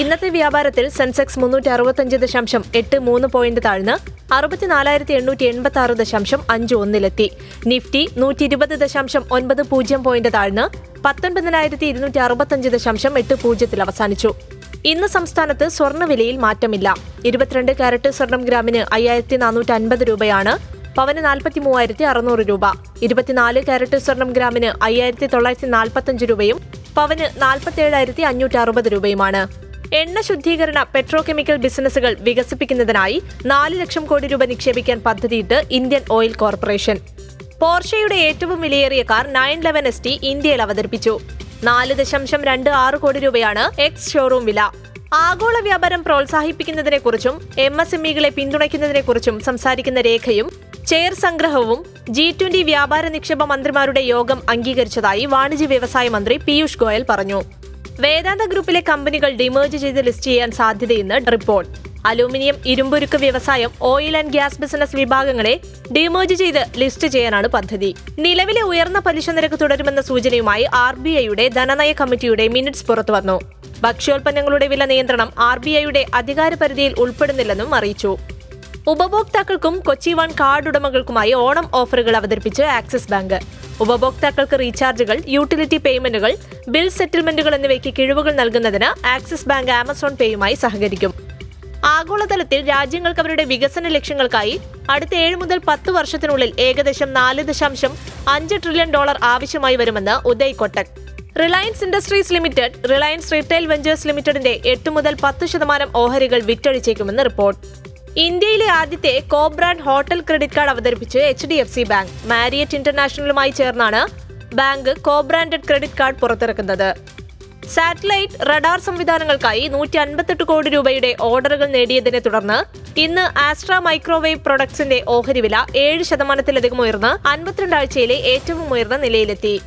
ഇന്നത്തെ വ്യാപാരത്തിൽ സെൻസെക്സ് മുന്നൂറ്റി അറുപത്തഞ്ച് ദശാംശം എട്ട് മൂന്ന് പോയിന്റ് താഴ്ന്ന് അറുപത്തിനാലായിരത്തി എണ്ണൂറ്റി എൺപത്തി ആറ് ദശാംശം അഞ്ച് ഒന്നിലെത്തി. നിഫ്റ്റി നൂറ്റി ഇരുപത് ദശാംശം ഒൻപത് പൂജ്യം പോയിന്റ് താഴ്ന്ന് പത്തൊൻപതിനായിരത്തി ഇരുന്നൂറ്റി അറുപത്തഞ്ച് ദശാംശം എട്ട് പൂജ്യത്തിൽ അവസാനിച്ചു. ഇന്ന് സംസ്ഥാനത്ത് സ്വർണവിലയിൽ മാറ്റമില്ല. ഇരുപത്തിരണ്ട് കാരറ്റ് സ്വർണം ഗ്രാമിന് അയ്യായിരത്തി നാനൂറ്റി അൻപത് രൂപയാണ്. പവന് നാൽപ്പത്തി മൂവായിരത്തി അറുന്നൂറ് രൂപ. ഇരുപത്തിനാല് കാരറ്റ് സ്വർണം ഗ്രാമിന് അയ്യായിരത്തി തൊള്ളായിരത്തി നാൽപ്പത്തഞ്ച് രൂപയും പവന് നാൽപ്പത്തേഴായിരത്തി അഞ്ഞൂറ്റി അറുപത് രൂപയുമാണ്. എണ്ണ ശുദ്ധീകരണ പെട്രോകെമിക്കൽ ബിസിനസ്സുകൾ വികസിപ്പിക്കുന്നതിനായി നാല് ലക്ഷം കോടി രൂപ നിക്ഷേപിക്കാൻ പദ്ധതിയിട്ട് ഇന്ത്യൻ ഓയിൽ കോർപ്പറേഷൻ. പോർഷയുടെ ഏറ്റവും വിലയേറിയ car nine eleven S T ഇന്ത്യയിൽ അവതരിപ്പിച്ചു. നാല് ദശാംശം രണ്ട് ആറ് കോടി രൂപയാണ് എക്സ് ഷോറൂം വില. ആഗോള വ്യാപാരം പ്രോത്സാഹിപ്പിക്കുന്നതിനെക്കുറിച്ചും എം എസ് എം ഇകളെ പിന്തുണയ്ക്കുന്നതിനെക്കുറിച്ചും സംസാരിക്കുന്ന രേഖയും ചെയർ സംഗ്രഹവും ജി ട്വന്റി വ്യാപാര നിക്ഷേപ മന്ത്രിമാരുടെ യോഗം അംഗീകരിച്ചതായി വാണിജ്യ വ്യവസായ മന്ത്രി പീയൂഷ് ഗോയൽ പറഞ്ഞു. വേദാന്ത ഗ്രൂപ്പിലെ കമ്പനികൾ ഡിമേർജ് ചെയ്ത് ലിസ്റ്റ് ചെയ്യാൻ സാധ്യതയെന്ന് റിപ്പോർട്ട്. അലൂമിനിയം ഇരുമ്പുരുക്ക് വ്യവസായം ഓയിൽ ആൻഡ് ഗ്യാസ് ബിസിനസ് വിഭാഗങ്ങളെ ഡിമേർജ് ചെയ്ത് ലിസ്റ്റ് ചെയ്യാനാണ് പദ്ധതി. നിലവിലെ ഉയർന്ന പലിശ നിരക്ക് തുടരുമെന്ന സൂചനയുമായി ആർ ബി ഐയുടെ ധനനയ കമ്മിറ്റിയുടെ മിനിറ്റ്സ് പുറത്തുവന്നു ഭക്ഷ്യോൽപ്പന്നങ്ങളുടെ വില നിയന്ത്രണം ആർ ബി ഐയുടെ അധികാര പരിധിയിൽ ഉൾപ്പെടുന്നില്ലെന്നും അറിയിച്ചു. ഉപഭോക്താക്കൾക്കും കൊച്ചി വൺ കാർഡ് ഉടമകൾക്കുമായി ഓണം ഓഫറുകൾ അവതരിപ്പിച്ച് ആക്സിസ് ബാങ്ക്. ഉപഭോക്താക്കൾക്ക് റീചാർജുകൾ യൂട്ടിലിറ്റി പേയ്മെന്റുകൾ ബിൽ സെറ്റിൽമെന്റുകൾ എന്നിവയ്ക്ക് കിഴിവുകൾ നൽകുന്നതിന് ആക്സിസ് ബാങ്ക് ആമസോൺ പേയുമായി സഹകരിക്കും. ആഗോളതലത്തിൽ രാജ്യങ്ങൾക്ക് അവരുടെ വികസന ലക്ഷ്യങ്ങൾക്കായി അടുത്ത ഏഴ് മുതൽ പത്ത് വർഷത്തിനുള്ളിൽ ഏകദേശം നാല് ദശാംശം അഞ്ച് ട്രില്യൺ ഡോളർ ആവശ്യമായി വരുമെന്ന് Uday Kotak Reliance Industries Limited Reliance Retail Ventures ലിമിറ്റഡിന്റെ എട്ട് മുതൽ പത്ത് ശതമാനം ഓഹരികൾ വിറ്റഴിച്ചേക്കുമെന്ന് റിപ്പോർട്ട്. ഇന്ത്യയിലെ ആദ്യത്തെ കോബ്രാൻഡ് ഹോട്ടൽ ക്രെഡിറ്റ് കാർഡ് അവതരിപ്പിച്ച് H D F C bank Marriott ഇന്റർനാഷണലുമായി ചേർന്നാണ് ബാങ്ക് കോബ്രാൻഡഡ് ക്രെഡിറ്റ് കാർഡ് പുറത്തിറക്കുന്നത്. സാറ്റലൈറ്റ് റഡാർ സംവിധാനങ്ങൾക്കായി നൂറ്റി അൻപത്തെട്ട് കോടി രൂപയുടെ ഓർഡറുകൾ നേടിയതിനെ തുടർന്ന് ഇന്ന് ആസ്ട്ര മൈക്രോവേവ് പ്രൊഡക്ട്സിന്റെ ഓഹരി വില ഏഴ് ശതമാനത്തിലധികം ഉയർന്ന് അൻപത്തിരണ്ടാഴ്ചയിലെ ഏറ്റവും ഉയർന്ന നിലയിലെത്തി.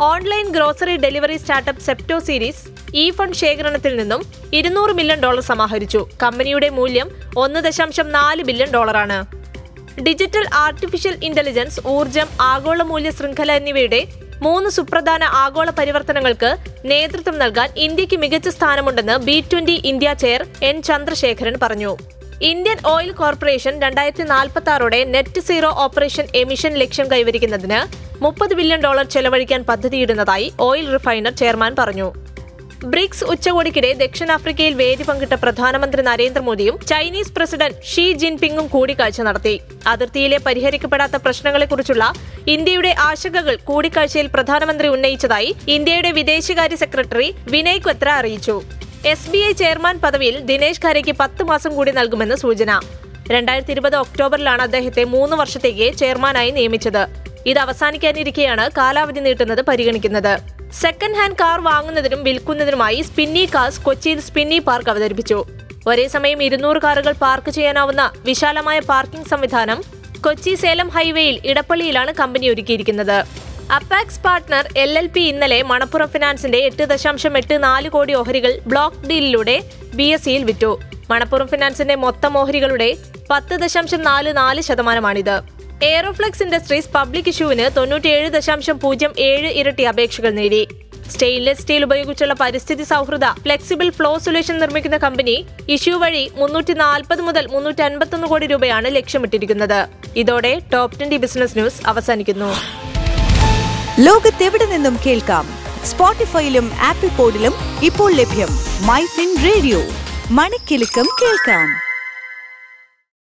Online grocery delivery startup Zepto series E fund ശേഖരണത്തിൽ നിന്നും ഇരുന്നൂറ് മില്യൺ ഡോളർ സമാഹരിച്ചു. കമ്പനിയുടെ മൂല്യം ഒന്ന് ദശാംശം നാല് ബില്യൺ ഡോളറാണ്. ഡിജിറ്റൽ ആർട്ടിഫിഷ്യൽ ഇന്റലിജൻസ് ഊർജം ആഗോള മൂല്യ ശൃംഖല എന്നിവയുടെ മൂന്ന് സുപ്രധാന ആഗോള പരിവർത്തനങ്ങൾക്ക് നേതൃത്വം നൽകാൻ ഇന്ത്യയ്ക്ക് മികച്ച സ്ഥാനമുണ്ടെന്ന് B twenty India chair N Chandrasekaran പറഞ്ഞു. ഇന്ത്യൻ ഓയിൽ കോർപ്പറേഷൻ രണ്ടായിരത്തി നാൽപ്പത്തി ആറോടെ നെറ്റ് സീറോ ഓപ്പറേഷൻ എമിഷൻ ലക്ഷ്യം കൈവരിക്കുന്നതിന് മുപ്പത് ബില്യൺ ഡോളർ ചെലവഴിക്കാൻ പദ്ധതിയിടുന്നതായി ഓയിൽ റിഫൈനർ ചെയർമാൻ പറഞ്ഞു. ബ്രിക്സ് ഉച്ചകോടിക്കിടെ ദക്ഷിണാഫ്രിക്കയിൽ വേദി പങ്കിട്ട പ്രധാനമന്ത്രി നരേന്ദ്രമോദിയും ചൈനീസ് പ്രസിഡന്റ് ഷീ ജിൻപിങ്ങും കൂടിക്കാഴ്ച നടത്തി. അതിർത്തിയിലെ പരിഹരിക്കപ്പെടാത്ത പ്രശ്നങ്ങളെക്കുറിച്ചുള്ള ഇന്ത്യയുടെ ആശങ്കകൾ കൂടിക്കാഴ്ചയിൽ പ്രധാനമന്ത്രി ഉന്നയിച്ചതായി ഇന്ത്യയുടെ വിദേശകാര്യ സെക്രട്ടറി വിനയ് ക്വത്ര അറിയിച്ചു. എസ് ബി ഐ ചെയർമാൻ പദവിയിൽ ദിനേശ് ഖാരയ്ക്ക് പത്ത് മാസം കൂടി നൽകുമെന്ന് സൂചന. രണ്ടായിരത്തി ഇരുപത് ഒക്ടോബറിലാണ് അദ്ദേഹത്തെ മൂന്ന് വർഷത്തേക്ക് ചെയർമാനായി നിയമിച്ചത്. ഇത് അവസാനിക്കാനിരിക്കെയാണ് കാലാവധി നീട്ടുന്നത് പരിഗണിക്കുന്നത്. സെക്കൻഡ് ഹാൻഡ് കാർ വാങ്ങുന്നതിനും വിൽക്കുന്നതിനുമായി സ്പിന്നി കാർസ് കൊച്ചിയിൽ സ്പിന്നി പാർക്ക് അവതരിപ്പിച്ചു. ഒരേ സമയം ഇരുന്നൂറ് കാറുകൾ പാർക്ക് ചെയ്യാനാവുന്ന വിശാലമായ പാർക്കിംഗ് സംവിധാനം കൊച്ചി സേലം ഹൈവേയിൽ ഇടപ്പള്ളിയിലാണ് കമ്പനി ഒരുക്കിയിരിക്കുന്നത്. Apax Partner L L P ഇന്നലെ മണപ്പുറം ഫിനാൻസിന്റെ എട്ട് ദശാംശം എട്ട് നാല് കോടി ഓഹരികൾ ബ്ലോക്ക് ഡീലിലൂടെ ബി എസ് സിയിൽ വിറ്റു. മണപ്പുറം ഫിനാൻസിന്റെ മൊത്തം ഓഹരികളുടെ പത്ത് ദശാംശം നാല് നാല് ശതമാനമാണിത്. എയറോഫ്ലെക്സ് ഇൻഡസ്ട്രീസ് പബ്ലിക് ഇഷ്യൂവിന് തൊണ്ണൂറ്റിയേഴ് ദശാംശം പൂജ്യം ഏഴ് ഇരട്ടി അപേക്ഷകൾ നേടി. സ്റ്റെയിൻലെസ് സ്റ്റീൽ ഉപയോഗിച്ചുള്ള പരിസ്ഥിതി സൗഹൃദ ഫ്ലെക്സിബിൾ ഫ്ലോ സൊല്യൂഷൻ നിർമ്മിക്കുന്ന കമ്പനി ഇഷ്യൂ വഴി മുന്നൂറ്റി നാൽപ്പത് മുതൽ മുന്നൂറ്റി അൻപത്തൊന്ന് കോടി രൂപയാണ് ലക്ഷ്യമിട്ടിരിക്കുന്നത്. ഇതോടെ ടോപ് ട്വന്റി ബിസിനസ് ന്യൂസ് അവസാനിക്കുന്നു. ലോകത്തെവിടെ നിന്നും കേൾക്കാം? സ്പോട്ടിഫൈയിലും ആപ്പിൾ പോഡിലും ഇപ്പോൾ ലഭ്യം. മൈ റേഡിയോ മണിക്കെലക്കം കേൾക്കാം.